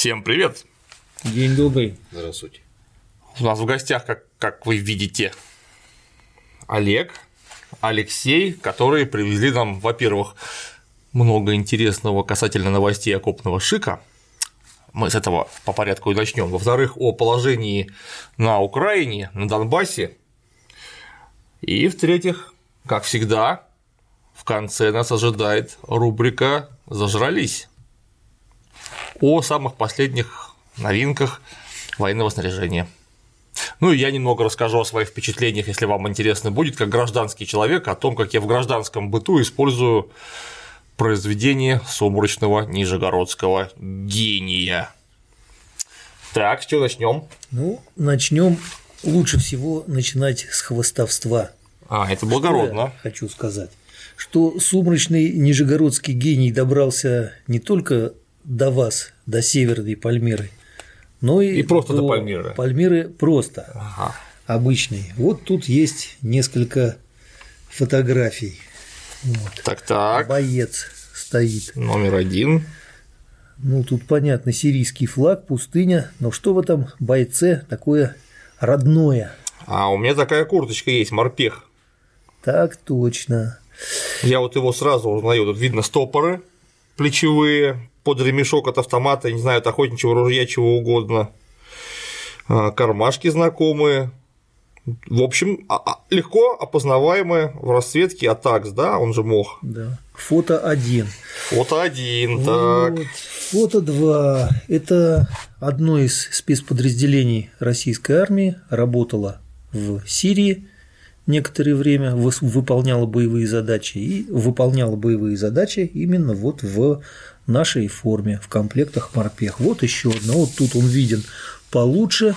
Всем привет! День добрый. Здравствуйте. У нас в гостях, как, как вы видите, Олег, Алексей, которые привезли нам, во-первых, много интересного касательно новостей окопного шика. Мы с этого по порядку и начнем. Во-вторых, о положении на Украине, на Донбассе. И в-третьих, как всегда, в конце нас ожидает рубрика «Зажрались» о самых последних новинках военного снаряжения. Ну и я немного расскажу о своих впечатлениях, если вам интересно будет, как гражданский человек, о том, как я в гражданском быту использую произведение сумрачного нижегородского гения. Так, с чего начнем? Ну, начнем лучше всего начинать с хвостовства. А, это благородно. Хочу сказать, что сумрачный нижегородский гений добрался не только до вас, до Северной Пальмиры, но и, И просто до Пальмиры. Пальмиры просто, Ага. обычный. Вот тут есть несколько фотографий. Вот. Так, так. Боец стоит. Номер один. Ну, тут понятно, сирийский флаг, пустыня, но что в этом бойце такое родное? А у меня такая курточка есть, морпех. Так точно. Я вот его сразу узнаю. Тут видно стопоры плечевые, под ремешок от автомата, не знаю, от охотничьего ружья, чего угодно. А, Кармашки знакомые. В общем, а- а- легко опознаваемые в расцветке Атакс, да, он же мох. Да. Фото 1. Фото один, так. Вот. Фото 2. Это одно из спецподразделений российской армии, работало в Сирии некоторое время, выполняло боевые задачи и выполняло боевые задачи именно вот в нашей форме, в комплектах морпех. Вот еще одно. Вот тут он виден получше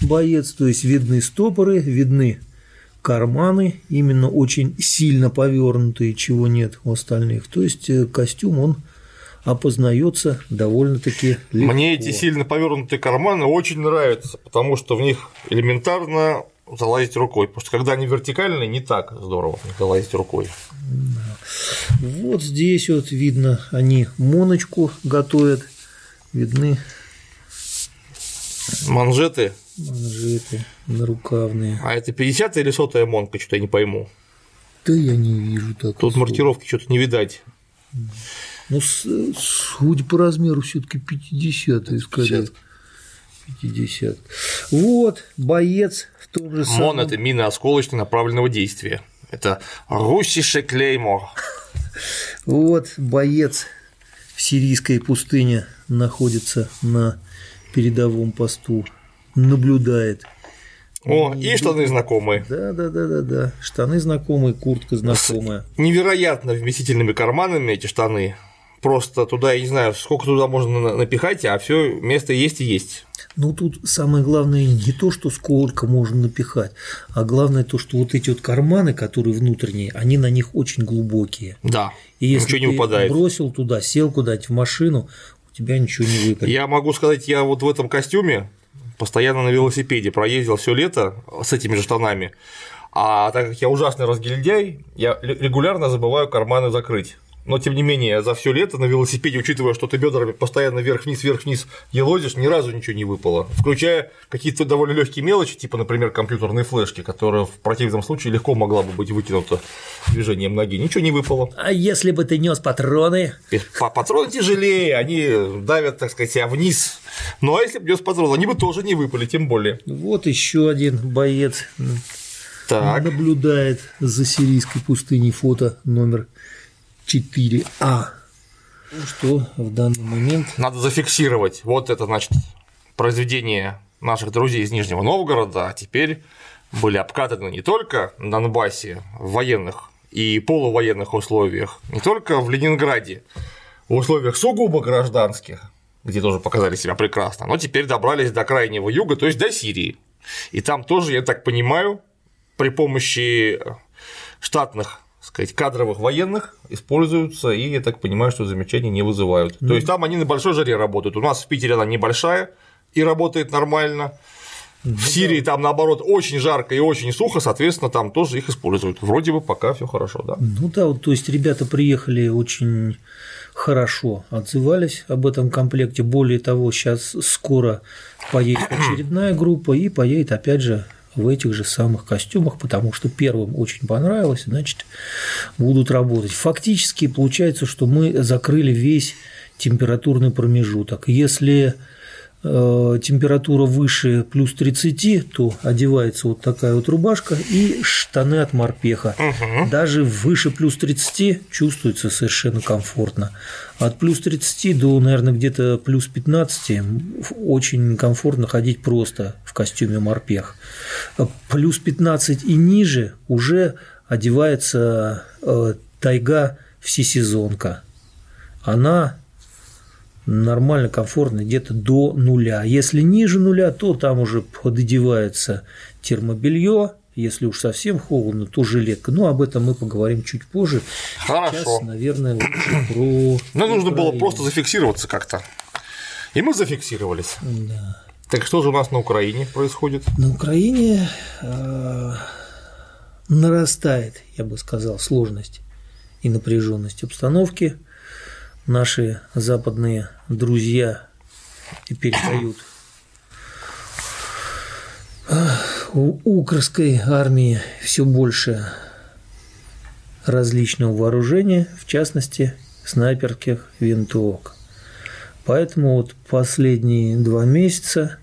боец, то есть видны стопоры, видны карманы, именно очень сильно повернутые, чего нет у остальных. То есть э, костюм он опознается довольно-таки легко. Мне эти сильно повернутые карманы очень нравятся, потому что в них элементарно залазить рукой. Потому что когда они вертикальные, не так здорово залазить рукой. Вот здесь вот видно, они моночку готовят, видны Манжеты, манжеты нарукавные. а это 50 или сотая монка, что-то я не пойму. Да я не вижу так. Тут особо. маркировки что-то не видать. Ну, судя по размеру, все-таки 50 скорее. 50. Вот, боец в том же самом. МОН – это мины осколочно направленного действия. Это Русише Клеймор. Вот боец в сирийской пустыне находится на передовом посту, наблюдает. О, и штаны знакомые. Да, да, да, да, да. Штаны знакомые, куртка знакомая. Невероятно вместительными карманами эти штаны. Просто туда, я не знаю, сколько туда можно на- напихать, а все место есть и есть. Ну тут самое главное не то, что сколько можно напихать, а главное то, что вот эти вот карманы, которые внутренние, они на них очень глубокие. Да, И если ничего не ты выпадает. бросил туда, сел куда-нибудь в машину, у тебя ничего не выпадет. Я могу сказать, я вот в этом костюме постоянно на велосипеде проездил все лето с этими же штанами. А так как я ужасный разгильдяй, я ре- регулярно забываю карманы закрыть. Но тем не менее, за все лето на велосипеде, учитывая, что ты бедрами постоянно вверх-вниз, вверх-вниз елозишь, ни разу ничего не выпало. Включая какие-то довольно легкие мелочи, типа, например, компьютерные флешки, которая в противном случае легко могла бы быть выкинута движением ноги. Ничего не выпало. А если бы ты нес патроны? Па- Патроны тяжелее, они давят, так сказать, себя вниз. Ну а если бы нес патрон, они бы тоже не выпали, тем более. Вот еще один боец Так, наблюдает за сирийской пустыней фото номер 4А. Ну что, в данный момент надо зафиксировать. Вот это, значит, произведение наших друзей из Нижнего Новгорода, а теперь были обкатаны не только на Донбассе в военных и полувоенных условиях, не только в Ленинграде, в условиях сугубо гражданских, где тоже показали себя прекрасно, но теперь добрались до крайнего юга, то есть до Сирии. И там тоже, я так понимаю, при помощи штатных сказать, кадровых военных используются, и я так понимаю, что замечаний не вызывают. То есть там они на большой жаре работают. У нас в Питере она небольшая и работает нормально. В Сирии там, наоборот, очень жарко и очень сухо, соответственно, там тоже их используют. Вроде бы пока все хорошо, да. Ну да, вот, то есть ребята приехали очень хорошо отзывались об этом комплекте. Более того, сейчас скоро поедет очередная группа и поедет опять же в этих же самых костюмах, потому что первым очень понравилось, значит, будут работать. Фактически получается, что мы закрыли весь температурный промежуток. Если температура выше плюс 30, то одевается вот такая вот рубашка и штаны от морпеха. Угу. Даже выше плюс 30 чувствуется совершенно комфортно. От плюс 30 до, наверное, где-то плюс 15 очень комфортно ходить просто в костюме морпех. Плюс 15 и ниже уже одевается э, тайга всесезонка. Она нормально, комфортно, где-то до нуля. Если ниже нуля, то там уже пододевается термобелье, если уж совсем холодно, то жилетка. Но об этом мы поговорим чуть позже. Хорошо. Сейчас, наверное, лучше про. Нам нужно было просто зафиксироваться как-то. И мы зафиксировались. Да. Так что же у нас на Украине происходит? На Украине э, нарастает, я бы сказал, сложность и напряженность обстановки наши западные друзья теперь дают у укрской армии все больше различного вооружения, в частности, снайперских винтовок. Поэтому вот последние два месяца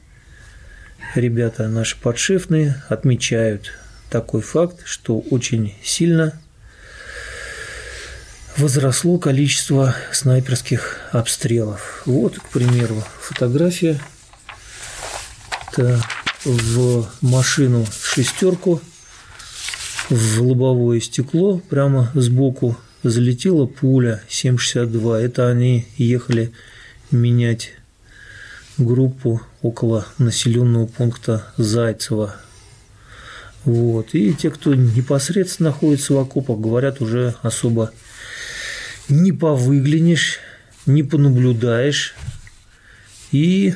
ребята наши подшефные отмечают такой факт, что очень сильно возросло количество снайперских обстрелов. Вот, к примеру, фотография. Это в машину шестерку в лобовое стекло прямо сбоку залетела пуля 7,62. Это они ехали менять группу около населенного пункта Зайцево. Вот. И те, кто непосредственно находится в окопах, говорят уже особо не повыглянешь, не понаблюдаешь. И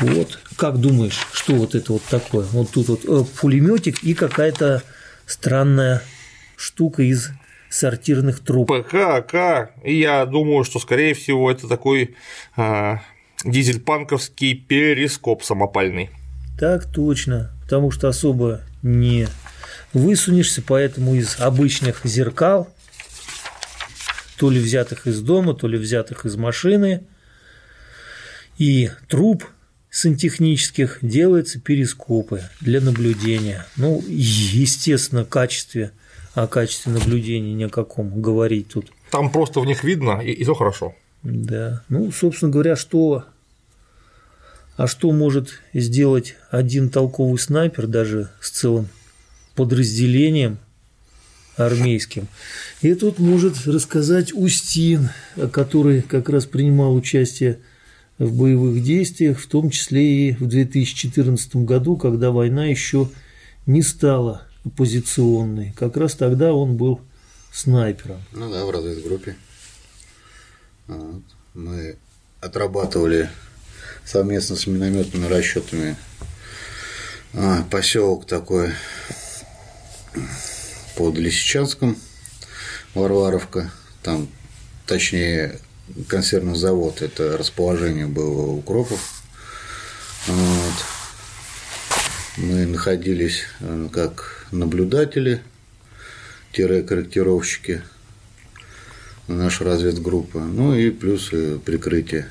вот, как думаешь, что вот это вот такое? Вот тут вот э, пулеметик и какая-то странная штука из сортирных труб. ПК, И я думаю, что, скорее всего, это такой э, дизельпанковский перископ самопальный. Так точно, потому что особо не высунешься, поэтому из обычных зеркал то ли взятых из дома, то ли взятых из машины. И труб сантехнических делаются перископы для наблюдения. Ну, естественно, качестве, о качестве наблюдения ни о каком говорить тут. Там просто в них видно, и, и то хорошо. Да. Ну, собственно говоря, что а что может сделать один толковый снайпер даже с целым подразделением армейским. И тут может рассказать Устин, который как раз принимал участие в боевых действиях, в том числе и в 2014 году, когда война еще не стала оппозиционной. Как раз тогда он был снайпером. Ну да, в разведгруппе. Вот. Мы отрабатывали совместно с минометными расчетами а, поселок такой Лисичанском, Варваровка, там, точнее, консервный завод, это расположение было укропов. Вот. Мы находились э, как наблюдатели, корректировщики нашей разведгруппы, ну и плюс прикрытие.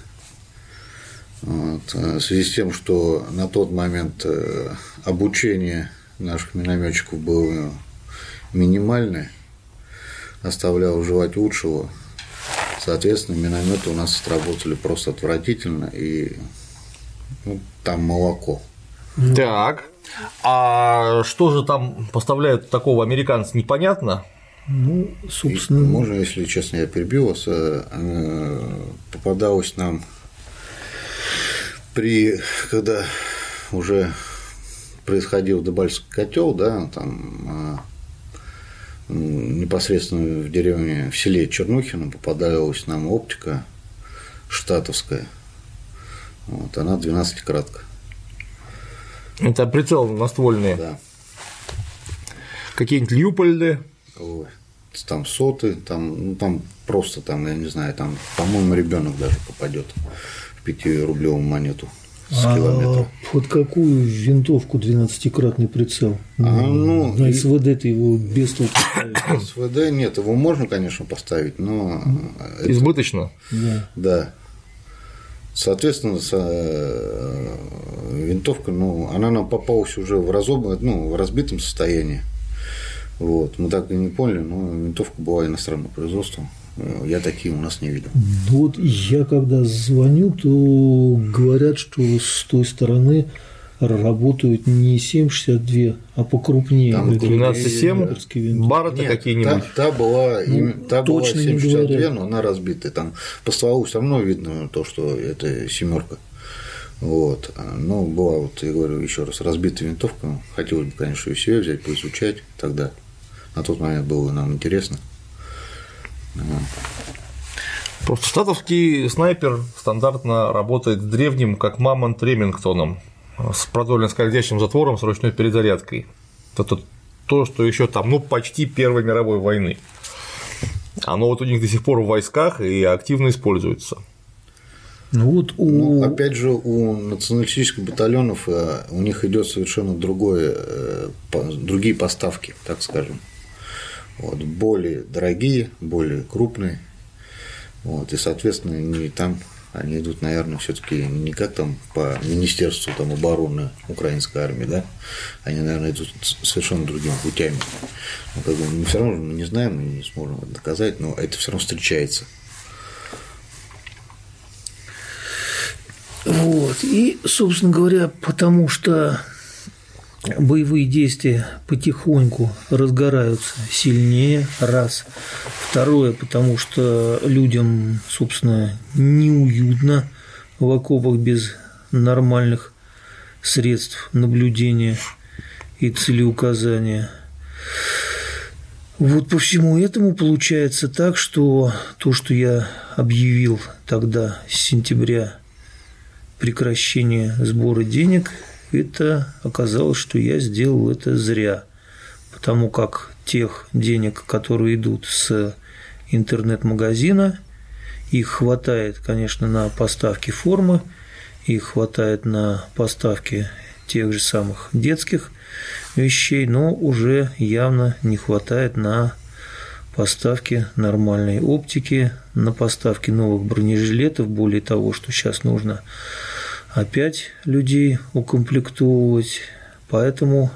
Вот. В связи с тем, что на тот момент э, обучение наших минометчиков было минимальное, оставлял желать лучшего. Соответственно, минометы у нас сработали просто отвратительно, и ну, там молоко. Так. А что же там поставляют такого американца, непонятно? Ну, собственно. И, можно, если честно, я перебил вас, э, э, попадалось нам при, когда уже происходил Дебальский котел, да, там э, непосредственно в деревне, в селе Чернухино попадалась нам оптика штатовская. Вот, она 12 кратко. Это прицел наствольные. Да. Какие-нибудь Люпольды. Ой, там соты, там, ну, там просто там, я не знаю, там, по-моему, ребенок даже попадет в пятирублевую монету с А километра. под какую винтовку 12-кратный прицел? А, ну, на и- СВД ты его без толку ставишь. СВД нет, его можно, конечно, поставить, но это- Избыточно. Да. да. Соответственно, со- э, винтовка, ну, она нам попалась уже в, разоб... ну, в разбитом состоянии. Вот. Мы так и не поняли, но винтовка была иностранного производства. Э, Я такие у нас не видел. Ну Вот я когда звоню, то говорят, что с той стороны работают не 7,62, а покрупнее. Там Эти 12,7, винтовские винтовки. Барреты Нет, какие-нибудь. Та, та была, Ну, та была точно не 762, говорят. но она разбитая. Там по стволу все равно видно то, что это семерка. Вот. А, Ну, была вот, я говорю еще раз, разбитая винтовка. Хотелось бы, конечно, ее себе взять, поизучать тогда. На тот момент было нам интересно. Просто штатовский снайпер стандартно работает с древним, как Мамонт Ремингтоном, с продольно скользящим затвором с ручной перезарядкой. Это то, что еще там, ну, почти Первой мировой войны. Оно вот у них до сих пор в войсках и активно используется. Ну вот у Ну, опять же, у националистических батальонов э, у них идет совершенно другое, э, другие поставки, так скажем. Вот, более дорогие, более крупные. Вот, и, соответственно, не там они идут, наверное, все-таки не как там по Министерству там, обороны украинской армии, да, они, наверное, идут совершенно другими путями. Ну, как бы, мы все равно мы не знаем, мы не сможем это доказать, но это все равно встречается. Вот. И, собственно говоря, потому что боевые действия потихоньку разгораются сильнее, раз. Второе, потому что людям, собственно, неуютно в окопах без нормальных средств наблюдения и целеуказания. Вот по всему этому получается так, что то, что я объявил тогда с сентября прекращение сбора денег, это оказалось, что я сделал это зря, потому как тех денег, которые идут с интернет-магазина, их хватает, конечно, на поставки формы, их хватает на поставки тех же самых детских вещей, но уже явно не хватает на поставки нормальной оптики, на поставки новых бронежилетов, более того, что сейчас нужно опять людей укомплектовывать, поэтому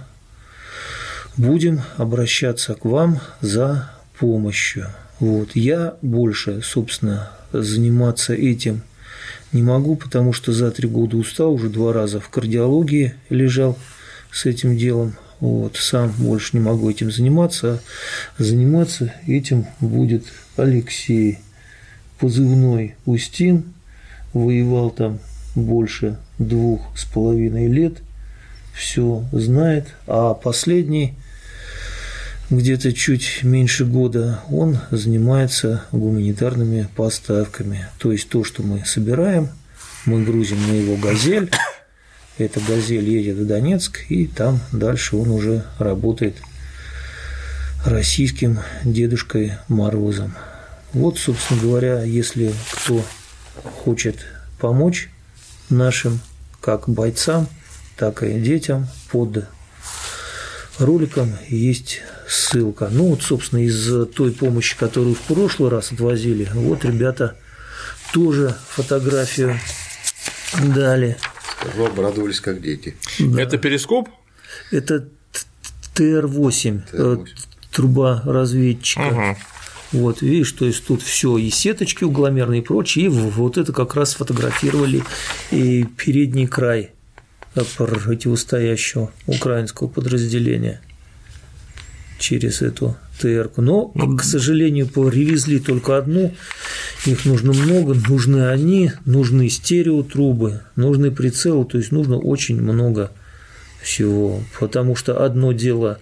будем обращаться к вам за помощью. Вот. Я больше, собственно, заниматься этим не могу, потому что за три года устал, уже два раза в кардиологии лежал с этим делом. Вот, сам больше не могу этим заниматься. а Заниматься этим будет Алексей, позывной Устин, воевал там больше двух с половиной лет, все знает, а последний где-то чуть меньше года он занимается гуманитарными поставками. То есть то, что мы собираем, мы грузим на его «Газель», эта «Газель» едет в Донецк, и там дальше он уже работает российским Дедушкой Морозом. Вот, собственно говоря, если кто хочет помочь нашим как бойцам, так и детям под роликом есть ссылка. Ну вот, собственно, из той помощи, которую в прошлый раз отвозили, вот ребята тоже фотографию дали. Скажу, обрадовались как дети. Это перископ? Это ТР-8, э, TR8. труба разведчика. Ага. Вот, видишь, то есть тут все и сеточки угломерные и прочее, и вот это как раз сфотографировали и передний край противостоящего украинского подразделения через эту ТР-ку. Но, к сожалению, привезли только одну, их нужно много, нужны они, нужны стереотрубы, нужны прицелы, то есть нужно очень много всего, потому что одно дело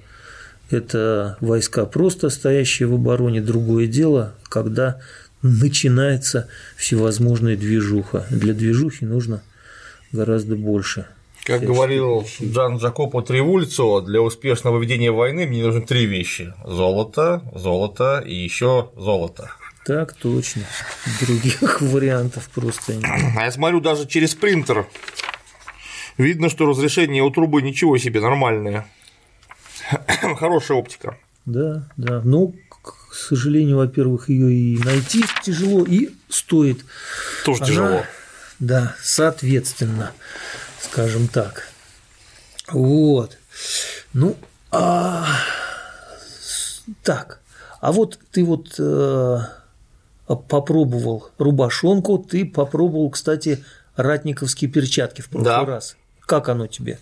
это войска просто стоящие в обороне, другое дело, когда начинается всевозможная движуха. Для движухи нужно гораздо больше. Как говорил Джан Джакопо Тревульцо, для успешного ведения войны мне нужны три вещи – золото, золото и еще золото. Так точно. Других вариантов просто нет. А я смотрю даже через принтер. Видно, что разрешение у трубы ничего себе нормальное. Хорошая оптика. Да, да. Но, к сожалению, во-первых, ее и найти тяжело, и стоит. Тоже Она- тяжело. Да, соответственно, скажем так. Вот. Ну, а, так. А вот ты вот э, попробовал рубашонку, ты попробовал, кстати, ратниковские перчатки в прошлый Да. раз. Как оно тебе?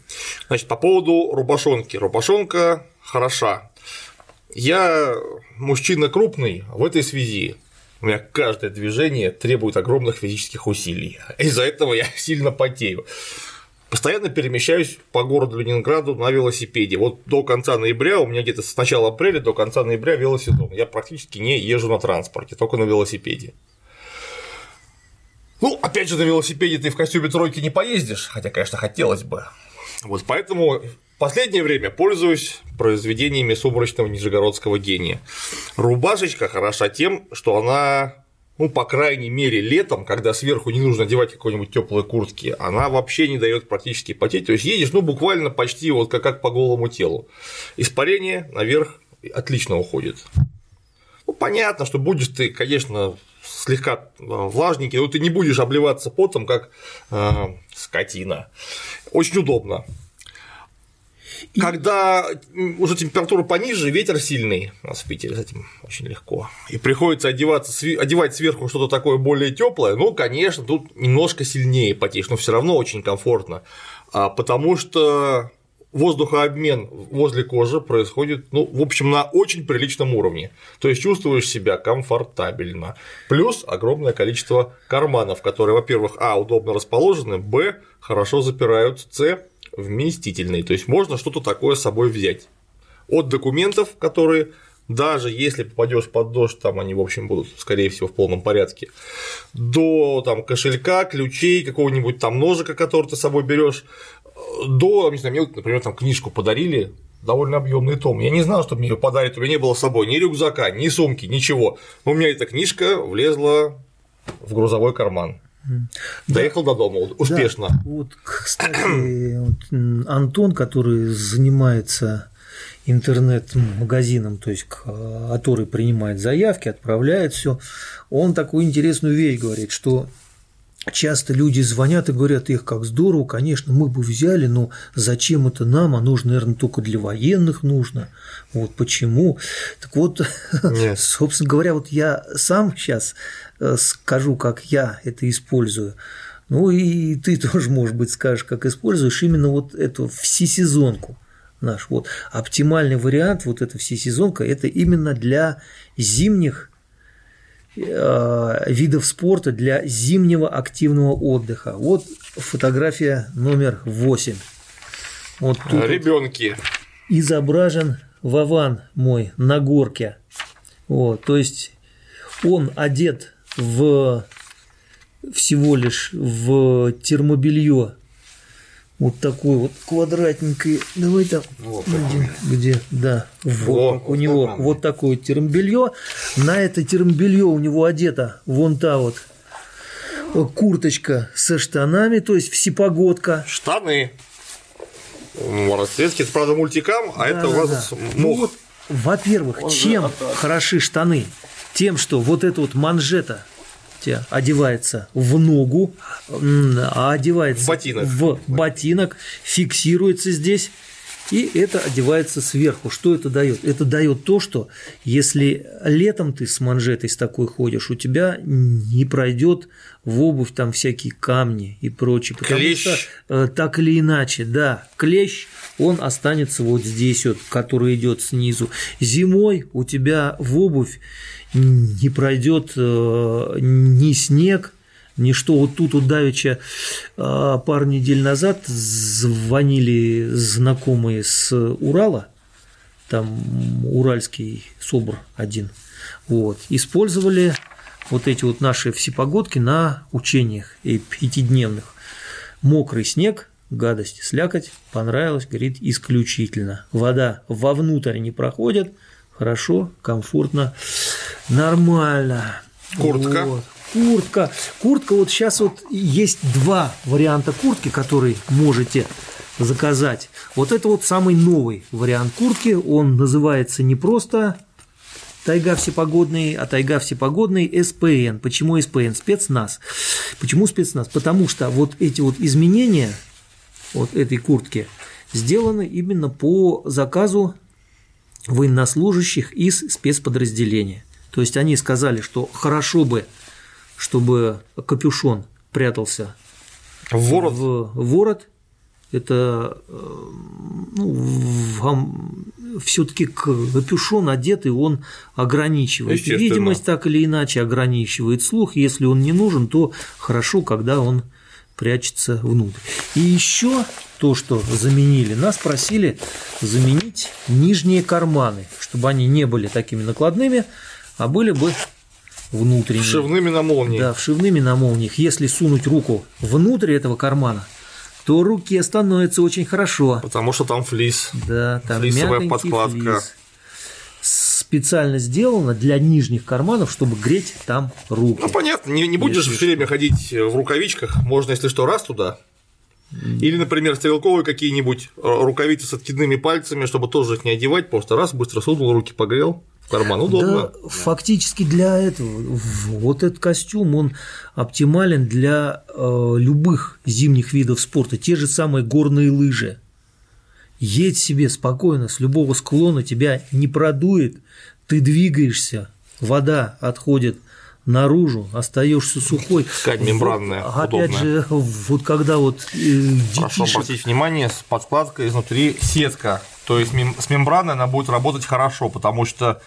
Значит, по поводу рубашонки. Рубашонка хороша. Я мужчина крупный в этой связи. У меня каждое движение требует огромных физических усилий. Из-за этого я сильно потею. Постоянно перемещаюсь по городу Ленинграду на велосипеде. Вот до конца ноября, у меня где-то с начала апреля до конца ноября велосезон. Я практически не езжу на транспорте, только на велосипеде. Ну, опять же, на велосипеде ты в костюме тройки не поездишь, хотя, конечно, хотелось бы. Вот поэтому в последнее время пользуюсь произведениями сумрачного нижегородского гения. Рубашечка хороша тем, что она, ну, по крайней мере, летом, когда сверху не нужно одевать какой-нибудь теплые куртки, она вообще не дает практически потеть. То есть едешь, ну, буквально почти вот как, как по голому телу. Испарение наверх отлично уходит. Ну, понятно, что будешь ты, конечно, слегка э, влажненький, но ты не будешь обливаться потом, как э, скотина. Очень удобно. Когда м, уже температура пониже, ветер сильный, у нас в Питере с этим очень легко, и приходится одеваться, одевать сверху что-то такое более теплое, ну, конечно, тут немножко сильнее потеешь, но все равно очень комфортно, а, потому что воздухообмен возле кожи происходит, ну, в общем, на очень приличном уровне. То есть чувствуешь себя комфортабельно. Плюс огромное количество карманов, которые, во-первых, а, удобно расположены, б, хорошо запирают, с, вместительные. То есть можно что-то такое с собой взять. От документов, которые даже если попадешь под дождь, там они, в общем, будут, скорее всего, в полном порядке, до там, кошелька, ключей, какого-нибудь там ножика, который ты с собой берешь, до, не знаю, мне, например, там книжку подарили, довольно объемный том. Я не знал, что мне ее подарят, у меня не было с собой ни рюкзака, ни сумки, ничего. Но у меня эта книжка влезла в грузовой карман. Доехал до дома успешно. Да, вот, кстати, вот, Антон, который занимается интернет-магазином, то есть который принимает заявки, отправляет все, он такую интересную вещь говорит, что Часто люди звонят и говорят, их как здорово, конечно, мы бы взяли, но зачем это нам, а нужно, наверное, только для военных нужно. Вот почему. Так вот, Нет. собственно говоря, вот я сам сейчас скажу, как я это использую. Ну и ты тоже, может быть, скажешь, как используешь именно вот эту всесезонку наш. Вот оптимальный вариант, вот эта всесезонка, это именно для зимних видов спорта для зимнего активного отдыха. Вот фотография номер 8. Вот тут Ребенки. изображен Вован мой на горке. Вот, то есть он одет в всего лишь в термобелье вот такой вот квадратненький. Давай там. Вот где, где? Да. Вот Во, как у него такой. вот такое термобелье. На это термобелье у него одета вон та вот курточка со штанами, то есть всепогодка. Штаны. Ну, расцветки, это, правда, мультикам, а это у Да, вас да. мох. Ну вот, во-первых, чем хороши штаны? Тем, что вот эта вот манжета тебя одевается в ногу, а одевается В ботинок. в ботинок, фиксируется здесь, и это одевается сверху. Что это дает? Это дает то, что если летом ты с манжетой с такой ходишь, у тебя не пройдет в обувь там всякие камни и прочее. Потому Клещ. что э, так или иначе, да, клещ, он останется вот здесь вот, который идет снизу. Зимой у тебя в обувь не пройдет э, ни снег, ни что. Вот тут вот давеча э, пару недель назад звонили знакомые с Урала, там уральский СОБР один, вот, использовали вот эти вот наши всепогодки на учениях и пятидневных. Мокрый снег, гадость, слякоть понравилось, говорит, исключительно. Вода вовнутрь не проходит, хорошо, комфортно, нормально. Куртка. Вот. Куртка. Куртка, вот сейчас вот есть два варианта куртки, которые можете заказать. Вот это вот самый новый вариант куртки. Он называется не просто Тайга всепогодный, а тайга всепогодный СПН. Почему СПН? Спецназ. Почему спецназ? Потому что вот эти вот изменения вот этой куртки сделаны именно по заказу военнослужащих из спецподразделения. То есть они сказали, что хорошо бы, чтобы капюшон прятался В ворот. в ворот. Это э, ну, все-таки капюшон одетый, он ограничивает видимость так или иначе, ограничивает слух. Если он не нужен, то хорошо, когда он прячется внутрь. И еще то, что заменили, нас просили заменить нижние карманы, чтобы они не были такими накладными, а были бы внутренними. Вшивными на молнии. Да, вшивными на молниях. Если сунуть руку внутрь этого кармана, то руке становится очень хорошо. Потому что там флис. Да, там Флисовая подкладка. флис. Специально сделано для нижних карманов, чтобы греть там руки. Ну, понятно, не, не будешь все время ходить в рукавичках, можно, если что, раз туда. Или, например, стрелковые какие-нибудь э, рукавицы с откидными пальцами, чтобы тоже их не одевать, просто раз, быстро сунул, руки погрел, карман, удобно. Да, фактически для этого. Вот этот костюм, он оптимален для э, любых зимних видов спорта. Те же самые горные лыжи. Едь себе спокойно, с любого склона тебя не продует, ты двигаешься, вода отходит наружу, остаешься сухой. Ткань мембранная, Вот, опять удобная. же, вот когда вот э, Прошу обратить внимание, с подкладкой изнутри сетка. То есть с мембраной она будет работать хорошо, потому что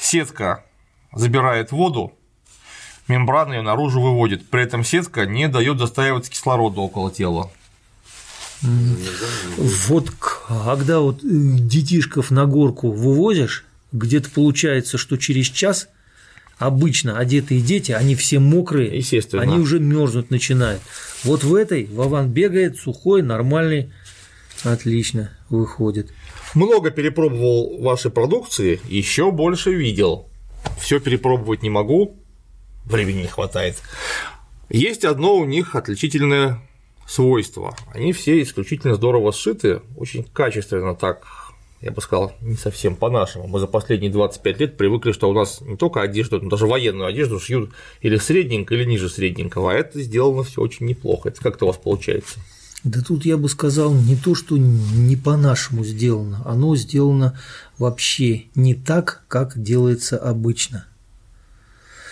сетка забирает воду, мембрана ее наружу выводит. При этом сетка не дает застаиваться кислороду около тела. Вот когда вот э, детишков на горку вывозишь, где-то получается, что через час обычно одетые дети, они все мокрые, Естественно. они уже мерзнуть начинают. Вот в этой Вован бегает, сухой, нормальный, отлично выходит. Много перепробовал вашей продукции, еще больше видел. Все перепробовать не могу, времени не хватает. Есть одно у них отличительное свойство. Они все исключительно здорово сшиты, очень качественно так, я бы сказал, не совсем по-нашему. Мы за последние 25 лет привыкли, что у нас не только одежду, но даже военную одежду шьют или средненько, или ниже средненького, а это сделано все очень неплохо. Это как-то у вас получается. Да тут я бы сказал не то, что не по-нашему сделано, оно сделано вообще не так, как делается обычно.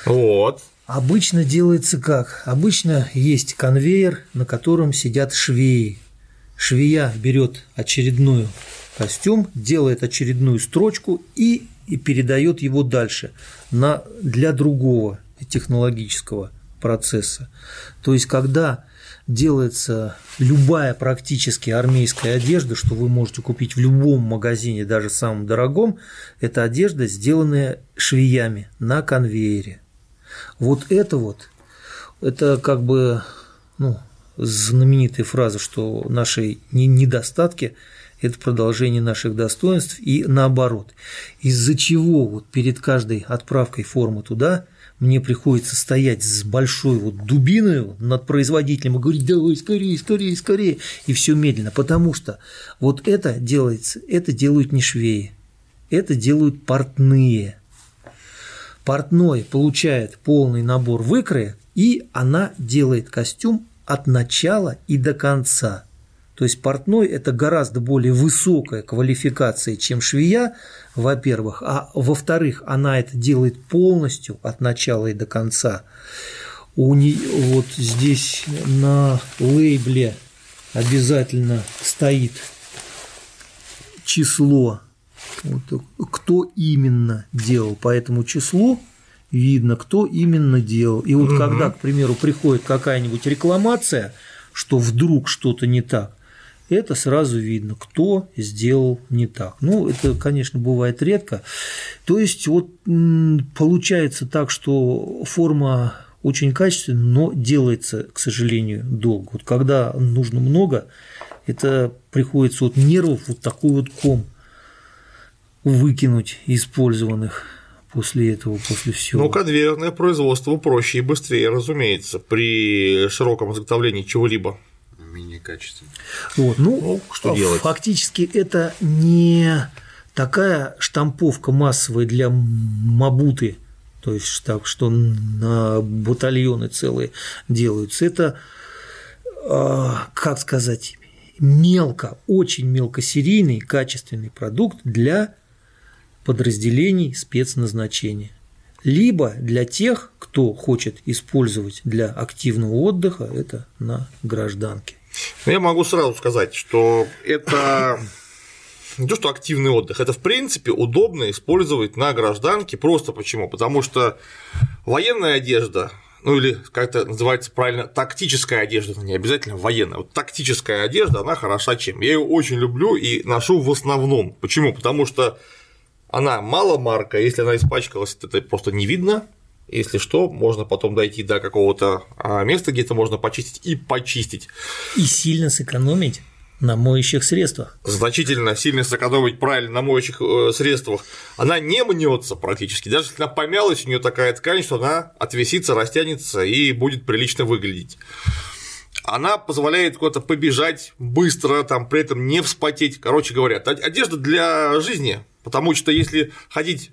Вот. Обычно делается как? Обычно есть конвейер, на котором сидят швеи. Швея берет очередную костюм, делает очередную строчку и, и передает его дальше на, для другого технологического процесса. То есть, когда делается любая практически армейская одежда, что вы можете купить в любом магазине, даже самом дорогом, это одежда, сделанная швеями на конвейере. Вот это вот, это как бы ну, знаменитая фраза, что наши не- недостатки – это продолжение наших достоинств и наоборот. Из-за чего вот перед каждой отправкой формы туда мне приходится стоять с большой вот дубиной над производителем и говорить, давай скорее, скорее, скорее, и все медленно, потому что вот это делается, это делают не швеи, это делают портные, портной получает полный набор выкроя, и она делает костюм от начала и до конца. То есть портной – это гораздо более высокая квалификация, чем швея, во-первых, а во-вторых, она это делает полностью от начала и до конца. У нее вот здесь на лейбле обязательно стоит число, вот, кто именно делал по этому числу, видно, кто именно делал. И вот когда, к примеру, приходит какая-нибудь рекламация, что вдруг что-то не так, это сразу видно, кто сделал не так. Ну, это, конечно, бывает редко. То есть, вот получается так, что форма очень качественно, но делается, к сожалению, долго. Вот когда нужно много, это приходится от нервов вот такой вот ком выкинуть использованных после этого, после всего. Ну, конвейерное производство проще и быстрее, разумеется, при широком изготовлении чего-либо. Менее качественно. Вот, ну, ну что делать? Фактически это не такая штамповка массовая для мабуты, то есть так, что на батальоны целые делаются. Это, а, как сказать, мелко, очень мелкосерийный, качественный продукт для подразделений спецназначения, либо для тех, кто хочет использовать для активного отдыха, это на гражданке. Я могу сразу сказать, что это не то, что активный отдых, это в принципе удобно использовать на гражданке. Просто почему? Потому что военная одежда, ну или как это называется правильно, тактическая одежда, не обязательно военная, вот тактическая одежда, она хороша чем? Я ее очень люблю и ношу в основном. Почему? Потому что она мало марка, если она испачкалась, это просто не видно. Если что, можно потом дойти до какого-то а, места, где-то можно почистить и почистить. И сильно сэкономить на моющих средствах. Значительно сильно сэкономить правильно на моющих э, средствах. Она не мнется практически. Даже если она помялась, у нее такая ткань, что она отвесится, растянется и будет прилично выглядеть она позволяет куда-то побежать быстро, там при этом не вспотеть. Короче говоря, одежда для жизни, потому что если ходить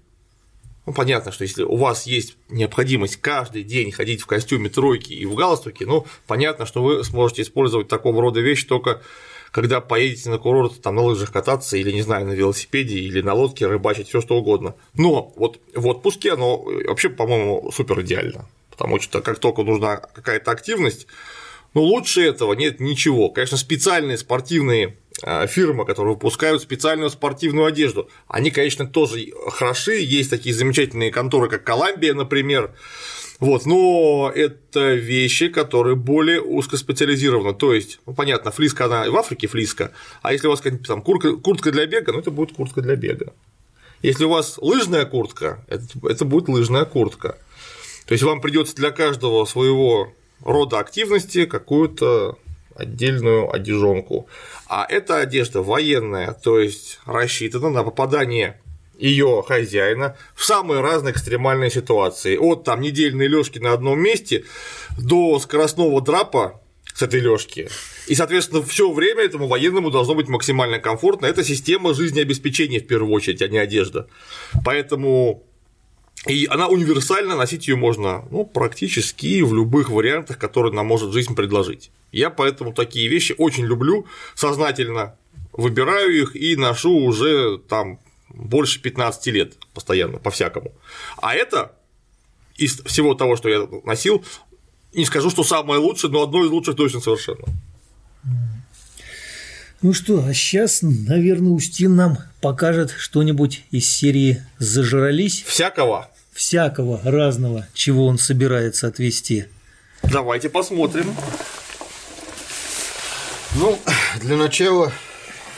ну, понятно, что если у вас есть необходимость каждый день ходить в костюме тройки и в галстуке, ну, понятно, что вы сможете использовать такого рода вещи только когда поедете на курорт, там на лыжах кататься или, не знаю, на велосипеде или на лодке рыбачить, все что угодно. Но вот в отпуске оно вообще, по-моему, супер идеально, потому что как только нужна какая-то активность, но лучше этого нет ничего. Конечно, специальные спортивные а, фирмы, которые выпускают специальную спортивную одежду, они, конечно, тоже хороши. Есть такие замечательные конторы, как Коламбия, например. Вот, но это вещи, которые более узкоспециализированы. То есть, ну, понятно, флиска, она в Африке флиска, а если у вас там куртка, куртка для бега, ну это будет куртка для бега. Если у вас лыжная куртка, это, это будет лыжная куртка. То есть вам придется для каждого своего рода активности какую-то отдельную одежонку. А эта одежда военная, то есть рассчитана на попадание ее хозяина в самые разные экстремальные ситуации. От там недельной лёжки на одном месте до скоростного драпа с этой лёжки. И, соответственно, все время этому военному должно быть максимально комфортно. Это система жизнеобеспечения в первую очередь, а не одежда. Поэтому и она универсальна, носить ее можно ну, практически в любых вариантах, которые нам может жизнь предложить. Я поэтому такие вещи очень люблю, сознательно выбираю их и ношу уже там больше 15 лет постоянно, по-всякому. А это из всего того, что я носил, не скажу, что самое лучшее, но одно из лучших точно совершенно. Ну что, а сейчас, наверное, Устин нам покажет что-нибудь из серии «Зажрались». Всякого всякого разного, чего он собирается отвести. Давайте посмотрим. Ну, для начала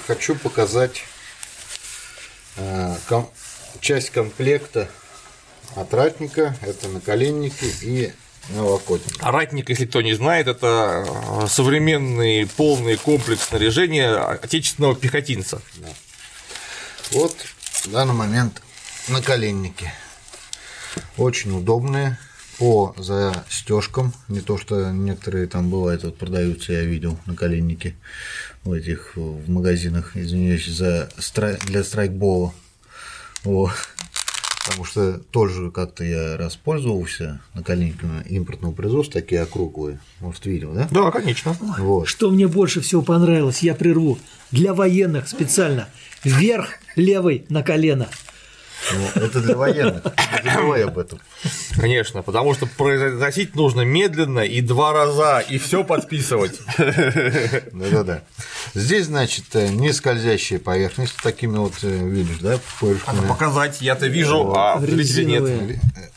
хочу показать э, ком- часть комплекта от ратника. Это наколенники и налокотник. А ратник, если кто не знает, это э, современный полный комплекс снаряжения отечественного пехотинца. Да. Вот в данный момент наколенники – очень удобные по застежкам. Не то, что некоторые там бывают, вот продаются, я видел, наколенники в этих в магазинах, извиняюсь, за, для страйкбола. Вот. Потому что тоже как-то я распользовался наколенниками импортного производства, такие округлые. Может, видел, да? Да, конечно. Вот. Что мне больше всего понравилось, я прерву. Для военных специально. Вверх левый на колено. Ну, это для военных. Не об этом. Конечно, потому что произносить нужно медленно и два раза, и все подписывать. Да-да-да. Здесь, значит, э, не скользящая поверхность, такими вот, э, видишь, да, поверхностями. Показать, я-то вижу, а. Э,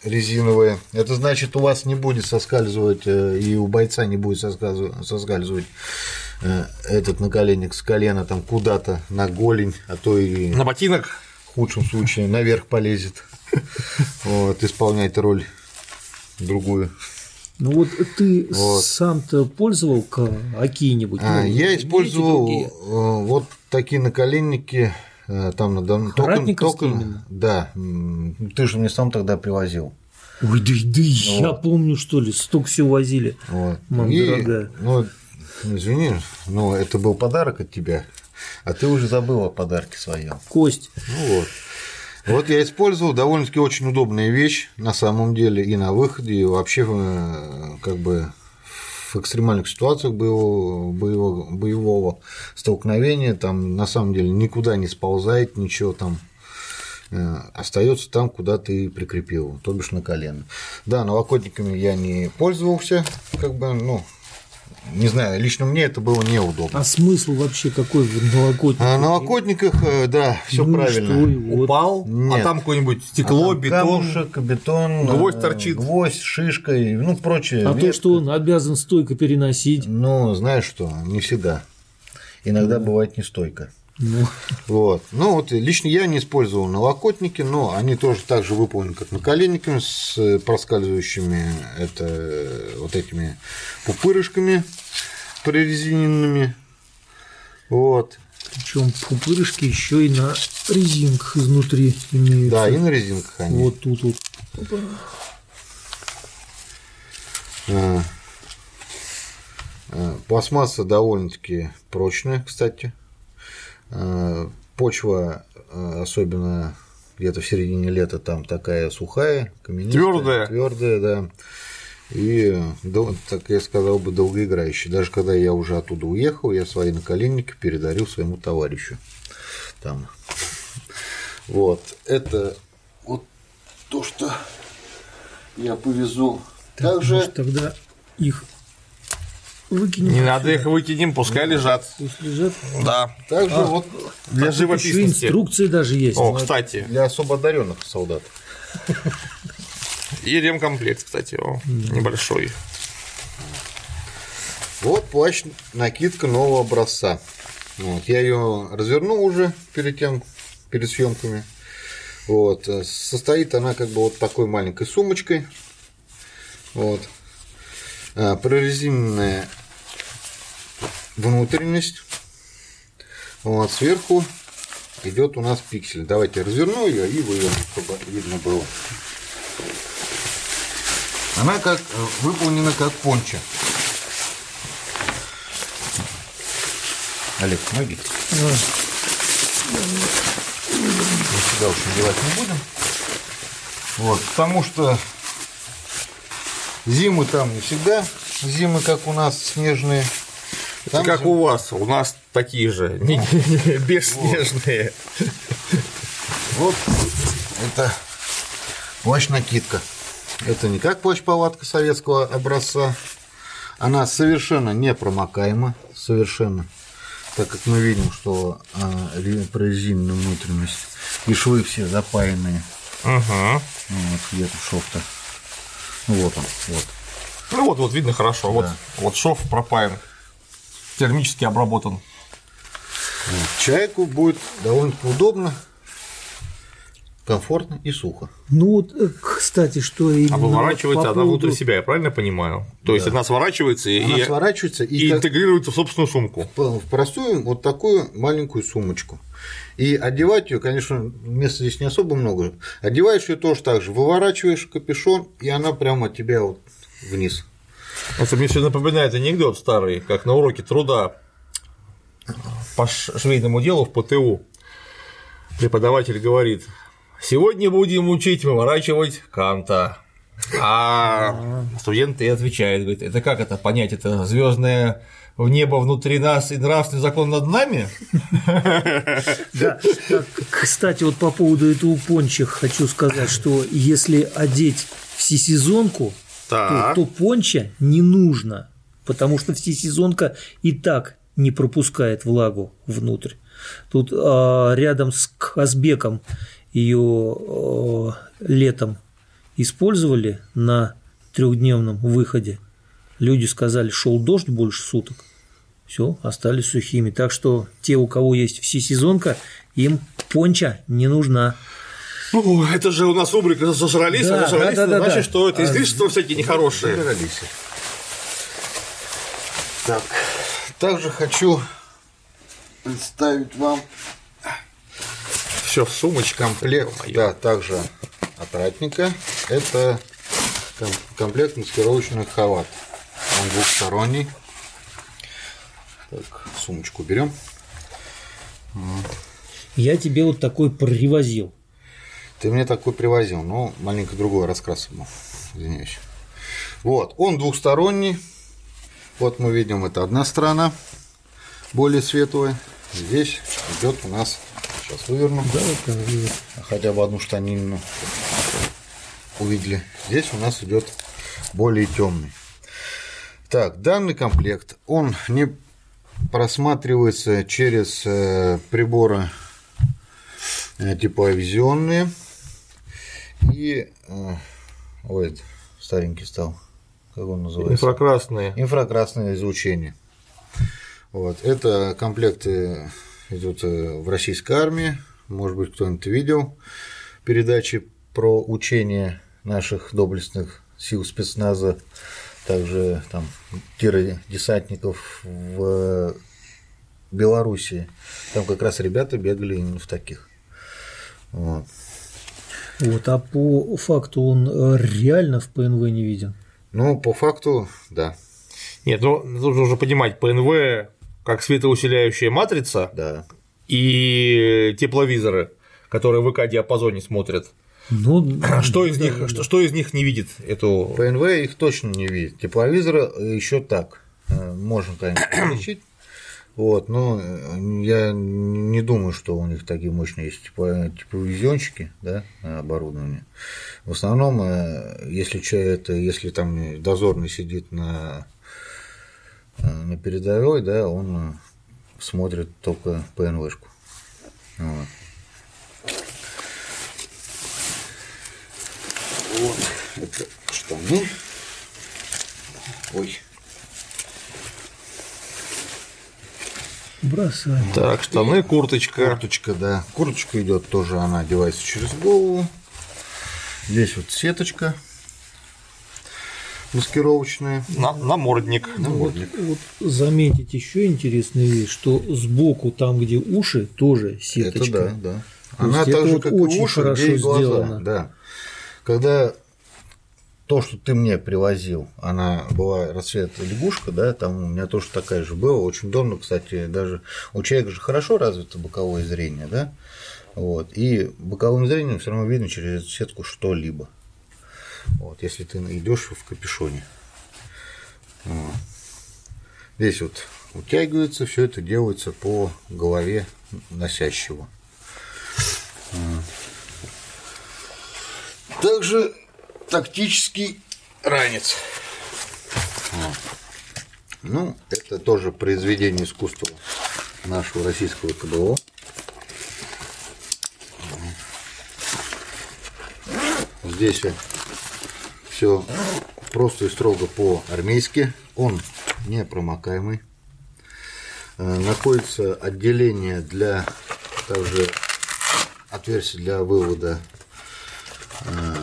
резиновые. Это значит, у вас не будет соскальзывать, и у бойца не будет соскальзывать этот наколенник с колена там куда-то на голень, а то и на ботинок худшем случае наверх полезет, вот, исполняет роль другую. Ну вот ты Вот. сам-то пользовал какие-нибудь? А, ну, я использовал другие? э, вот такие наколенники э, там на дом- только, только- именно? Да, ты же мне сам тогда привозил. Ой, да, да я помню, что ли, столько всего возили. Вот. Мам И, дорогая. ну, извини, но это был подарок от тебя, а ты уже забыл о подарке своем. Кость. Ну вот. Вот я использовал довольно-таки очень удобная вещь на самом деле и на выходе, и вообще э, как бы в экстремальных ситуациях боевого, боевого, боевого столкновения там на самом деле никуда не сползает ничего там э, остается там, куда ты прикрепил, то бишь на колено. Да, налокотниками я не пользовался, как бы, ну, не знаю, лично мне это было неудобно. А смысл вообще какой в налокотнике? А на налокотниках, э, да, все Ну правильно. что. Упал, Нет. а там какое-нибудь стекло, А там бетон. камушек, бетон, гвоздь э, торчит. Гвоздь, шишка, и, ну, прочее. А то, ветка. что он обязан стойко переносить. Ну, знаешь что, не всегда. Иногда бывает нестойко. Ну, Вот. Ну, вот лично я не использовал налокотники, но они тоже так же выполнены, как наколенниками, с э, проскальзывающими это, э, вот этими пупырышками прорезиненными. Вот. причем пупырышки еще и на резинках изнутри имеются. Да, и на резинках они. Вот тут вот. А, Пластмасса довольно-таки прочная, кстати. А, Почва, а, особенно где-то в середине лета, там такая сухая, каменистая. Твёрдая. Твердая, да. И, так я сказал бы, долгоиграющая. Даже когда я уже оттуда уехал, я свои наколенники передарил своему товарищу. Там. Вот. Это вот то, что я повезу. Также Может, тогда их выкинем. Не надо их выкинем, пускай лежат. Пусть лежат. Да. Также А, вот Для Еще живописности. инструкции даже есть. О, Ну, кстати. для особо одаренных солдат. И ремкомплект, кстати, о, небольшой. Вот плащ накидка нового образца. Вот, я ее развернул уже перед тем, перед съемками. Вот, э, состоит она как бы вот такой маленькой сумочкой. Вот. А, Прорезиненная внутренность. Вот, сверху идет у нас пиксель. Давайте разверну ее и выверну, чтобы видно было. Она как э, выполнена как пончо. Олег, помоги. Мы сюда уж надевать не будем. Вот, потому что зимы там не всегда зимы, как у нас, снежные. Там как зим- у вас, у нас такие же, не- не- бесснежные. Вот это плащ-накидка. Это не как плащ-палатка советского образца. Она совершенно непромокаема, совершенно. Так как мы видим, что а, ре- прорезиненная внутренность и швы все запаянные. Ну, вот где-то шов-то. Вот он, вот. Ну вот, вот видно хорошо. Вот, Да. вот шов пропаян. Термически обработан. Чайку будет довольно-таки удобно, комфортно и сухо. Ну вот, э, кстати, что именно А выворачивается по она внутрь себя, я правильно понимаю? То есть она сворачивается и, Она и- сворачивается и, и как- интегрируется в собственную сумку. в простую вот такую маленькую сумочку. И одевать ее, конечно, места здесь не особо много. Одеваешь ее тоже так же, выворачиваешь капюшон, и она прямо от тебя вот вниз. Это мне все напоминает анекдот старый, как на уроке труда по швейному делу в ПТУ. Преподаватель говорит, сегодня будем учить выворачивать канта. А студенты и отвечают, говорит, это как это понять, это звездное в небо внутри нас и нравственный закон над нами? Да. Кстати, вот по поводу этого понча хочу сказать, что если одеть всесезонку, Так. понча не нужно, потому что всесезонка и так не пропускает влагу внутрь. Тут а, рядом с Казбеком ее летом использовали на трехдневном выходе. Люди сказали, шел дождь больше суток. Все, остались сухими. Так что те, у кого есть всесезонка, им понча не нужна. Ну, это же у нас рубрика «Зажрались», Да, а зажрались, да, да, да, значит, да. что это А, излишества всякие нехорошие. Зажрались. Так, также хочу представить вам Все в сумочке. комплект, да, также от ратника. Это ком- комплект маскировочных халат. Он двухсторонний. Так, сумочку берем. Я тебе вот такой привозил. Ты мне такой привозил, но маленько другой раскрас был. Извиняюсь. Вот, он двухсторонний. Вот мы видим, это одна сторона, более светлая. Здесь идет у нас, сейчас выверну, хотя бы одну штанину увидели. Здесь у нас идет более темный. Так, данный комплект, он не просматривается через э, приборы э, типа авиационные и э, ой, старенький стал, как он называется? Инфракрасные. Инфракрасное излучение. Вот. Это комплекты идут э, в российской армии. Может быть, кто-нибудь видел передачи про учение наших доблестных сил спецназа, также там тиродесантников в Белоруссии. Там как раз ребята бегали именно в таких. Вот. Вот, а по факту он э, реально в ПНВ не виден. Ну, по факту, да, Нет, ну нужно уже понимать, ПНВ как светоусиляющая матрица да. и тепловизоры, которые в ИК-диапазоне смотрят. Ну, Что из да, них, да, что, что из них не видит эту ПНВ их точно не видит. Тепловизора еще так. Э, Можно, конечно, отличить. Вот, но э, я не думаю, что у них такие мощные есть тепло- тепловизионщики, да, оборудование. В основном, э, если человек, это, если там дозорный сидит на, э, на передовой, да, он э, смотрит только ПНВшку. Вот. Вот, это штаны. Ой, бросай. Так, штаны, курточка. курточка, да. Курточка идет тоже, она одевается через голову. Здесь вот сеточка маскировочная. На- намордник. Намордник. Вот заметить еще интересную вещь, что сбоку, там, где уши, тоже сеточка. Это да, да. То Она так же, вот как очень и уши, хорошо где и глаза. сделано. Да. Когда то, что ты мне привозил, она была расцвет лягушка, да, там у меня тоже такая же была, очень удобно, кстати, даже у человека же хорошо развито боковое зрение, да, вот, и боковым зрением все равно видно через сетку что-либо, вот, если ты идешь в капюшоне. Вот. Здесь вот утягивается, все это делается по голове носящего. Также тактический ранец. Ну, это тоже произведение искусства нашего российского КБО. Здесь все просто и строго по-армейски. Он непромокаемый. Э, Находится отделение для также отверстие для вывода э,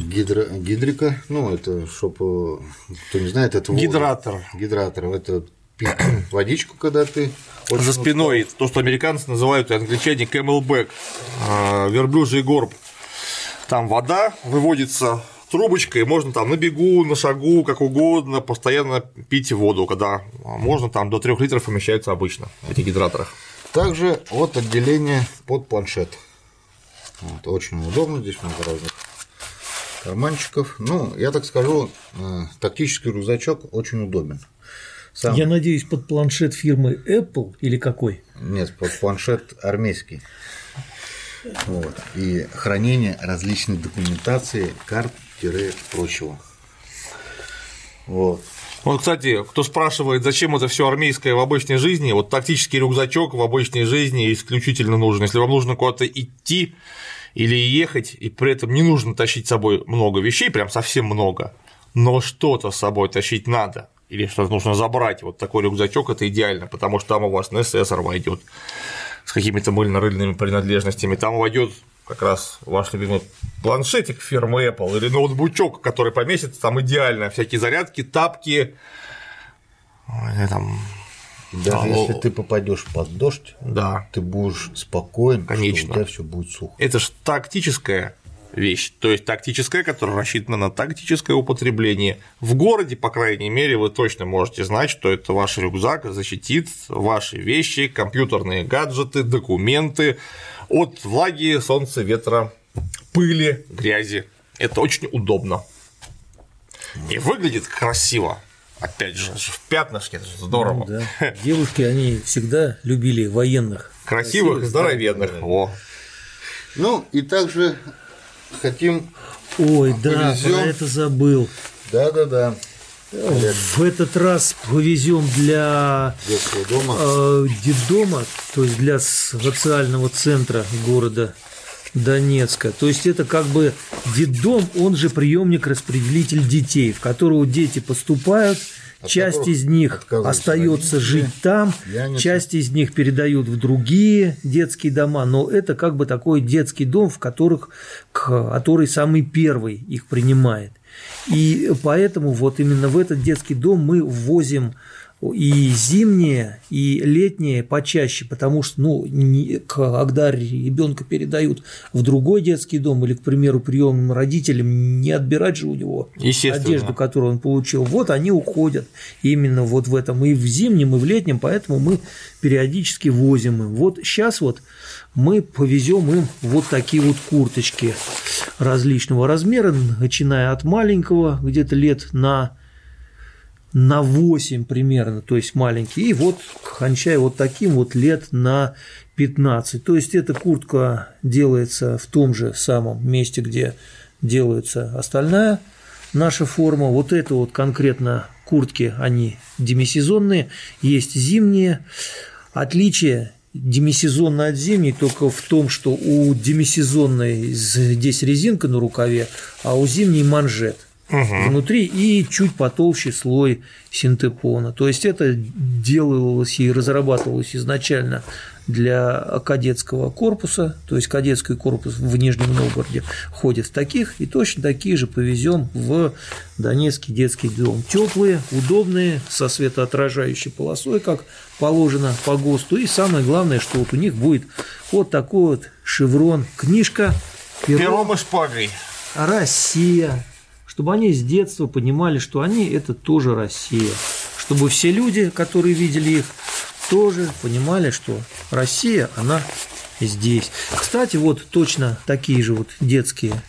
гидро, гидрика. Ну, это, чтобы кто не знает, это. Гидратор. Гидратор. Это водичку, когда ты очень За спиной то, что американцы называют и англичане camelback, э, верблюжий горб. Там вода выводится трубочкой, можно там на бегу, на шагу, как угодно, постоянно пить воду, когда можно там до 3 литров помещаются обычно в этих гидраторах. Также вот отделение под планшет. Вот, очень удобно, здесь много разных карманчиков. Ну, я так скажу, э, тактический рюкзачок очень удобен. Сам... Я надеюсь, под планшет фирмы Apple или какой? Нет, под планшет армейский. Вот. И хранение различной документации, карт, прочего. Вот. Вот, кстати, кто спрашивает, зачем это все армейское в обычной жизни, вот тактический рюкзачок в обычной жизни исключительно нужен. Если вам нужно куда-то идти или ехать, и при этом не нужно тащить с собой много вещей, прям совсем много, но что-то с собой тащить надо, или что-то нужно забрать, вот такой рюкзачок это идеально, потому что там у вас НССР войдет с какими-то мыльно-рыльными принадлежностями, там войдет как раз ваш любимый планшетик фирмы Apple или ноутбучок, который поместится. Там идеально, всякие зарядки, тапки, там Даже А, если ты попадешь под дождь, да, ты будешь спокоен, Конечно. что у тебя все будет сухо. это же тактическая вещь, то есть тактическая, которая рассчитана на тактическое употребление. В городе, по крайней мере, вы точно можете знать, что это ваш рюкзак защитит ваши вещи, компьютерные гаджеты, документы от влаги, солнца, ветра, пыли, грязи. Это очень удобно. И выглядит красиво. Опять же, в пятнышке, это же здорово. Ну Да. Девушки, они всегда любили военных. Красивых и здоровенных. Во. Ну, и также хотим. Ой, да, про это забыл. Да-да-да. В этот раз повезем для Детского дома. э, детдома, то есть для социального центра города Донецка. То есть это как бы детдом, он же приемник-распределитель детей, в которого дети поступают, часть которых из них остается жить там, пьяницы. часть из них передают в другие детские дома, но это как бы такой детский дом, в которых, который самый первый их принимает. И поэтому вот именно в этот детский дом мы ввозим и зимнее, и летнее почаще, потому что, ну, не- когда ребенка передают в другой детский дом или, к примеру, приемным родителям, не отбирать же у него одежду, которую он получил. Вот они уходят именно вот в этом и в зимнем, и в летнем, поэтому мы периодически возим им. Вот сейчас вот мы повезем им вот такие вот курточки различного размера, начиная от маленького, где-то лет на на 8 примерно, то есть маленький, и вот кончая вот таким вот лет на 15. То есть эта куртка делается в том же самом месте, где делается остальная наша форма. Вот это вот конкретно куртки, они демисезонные, есть зимние. Отличие демисезонной от зимней только в том, что у демисезонной здесь резинка на рукаве, а у зимней манжет внутри и чуть потолще слой синтепона. То есть это делалось и разрабатывалось изначально для кадетского корпуса, то есть кадетский корпус в Нижнем Новгороде ходит в таких, и точно такие же повезем в Донецкий детский дом. Теплые, удобные, со светоотражающей полосой, как положено по ГОСТу. И самое главное, что вот у них будет вот такой вот шеврон, книжка, перо, Пером и шпагой. Россия, чтобы они с детства понимали, что они это тоже Россия, чтобы все люди, которые видели их, тоже понимали, что Россия, она здесь. Кстати, вот точно такие же вот детские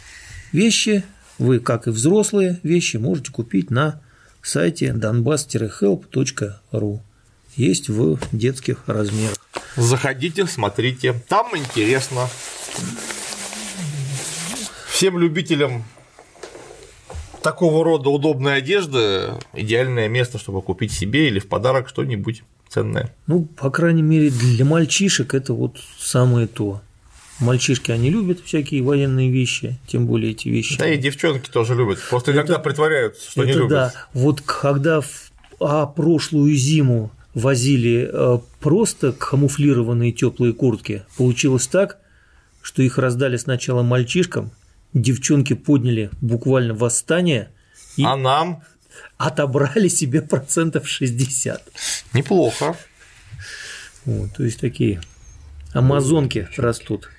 вещи вы, как и взрослые вещи, можете купить на сайте donbass-help.ru. Есть в детских размерах. Заходите, смотрите. Там интересно. Всем любителям такого рода удобной одежды идеальное место, чтобы купить себе или в подарок что-нибудь ценное. Ну, по крайней мере, для мальчишек это вот самое то. Мальчишки, они любят всякие военные вещи, тем более эти вещи. Да и девчонки тоже любят. Просто иногда притворяются, что не это любят. да. Вот когда в а прошлую зиму возили э, просто камуфлированные теплые куртки, получилось так, что их раздали сначала мальчишкам, девчонки подняли буквально восстание и А нам отобрали себе процентов 60. неплохо. Вот, то есть такие амазонки растут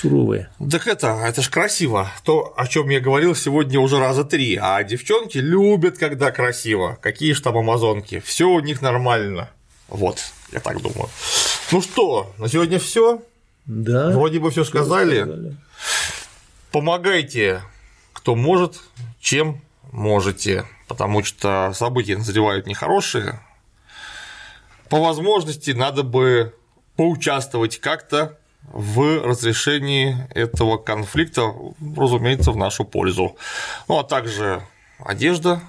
суровые. Так это, это ж красиво. То, о чем я говорил сегодня уже раза три. А девчонки любят, когда красиво. Какие ж там амазонки. Все у них нормально. Вот, я так думаю. Ну что, на сегодня все. Да. Вроде бы все сказали. сказали. Помогайте, кто может, чем можете, потому что события назревают нехорошие. По возможности надо бы поучаствовать как-то в разрешении этого конфликта, разумеется, в нашу пользу. Ну а также одежда,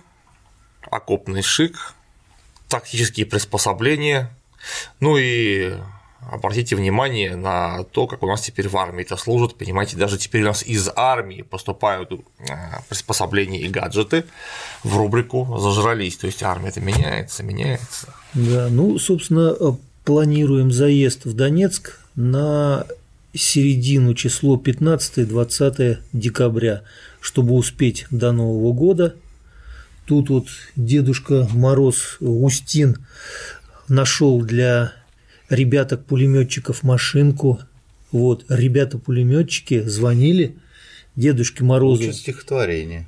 окопный шик, тактические приспособления, ну и обратите внимание на то, как у нас теперь в армии это служит. Понимаете, даже теперь у нас из армии поступают э, приспособления и гаджеты в рубрику «Зажрались». То есть армия это меняется, меняется. Да, ну, собственно, э, планируем заезд в Донецк на середину, число 15-20 декабря, чтобы успеть до Нового года. Тут вот Дедушка Мороз Устин нашел для ребяток-пулеметчиков машинку. Вот, ребята-пулеметчики звонили Дедушке Морозу. Учат стихотворение.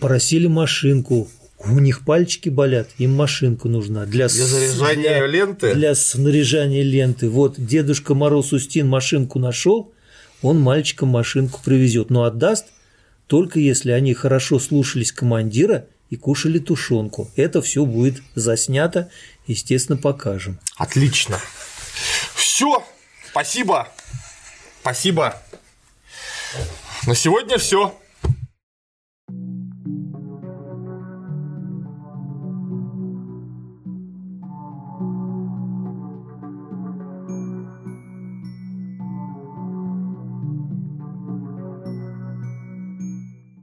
Просили машинку. У них пальчики болят, им машинка нужна для, Для заряжания для- ленты? Для снаряжания ленты. Вот Дедушка Мороз Устин машинку нашел, он мальчикам машинку привезет, но отдаст только если они хорошо слушались командира и кушали тушенку. Это все будет заснято, естественно, покажем. Отлично. Все. Спасибо. Спасибо. На сегодня все.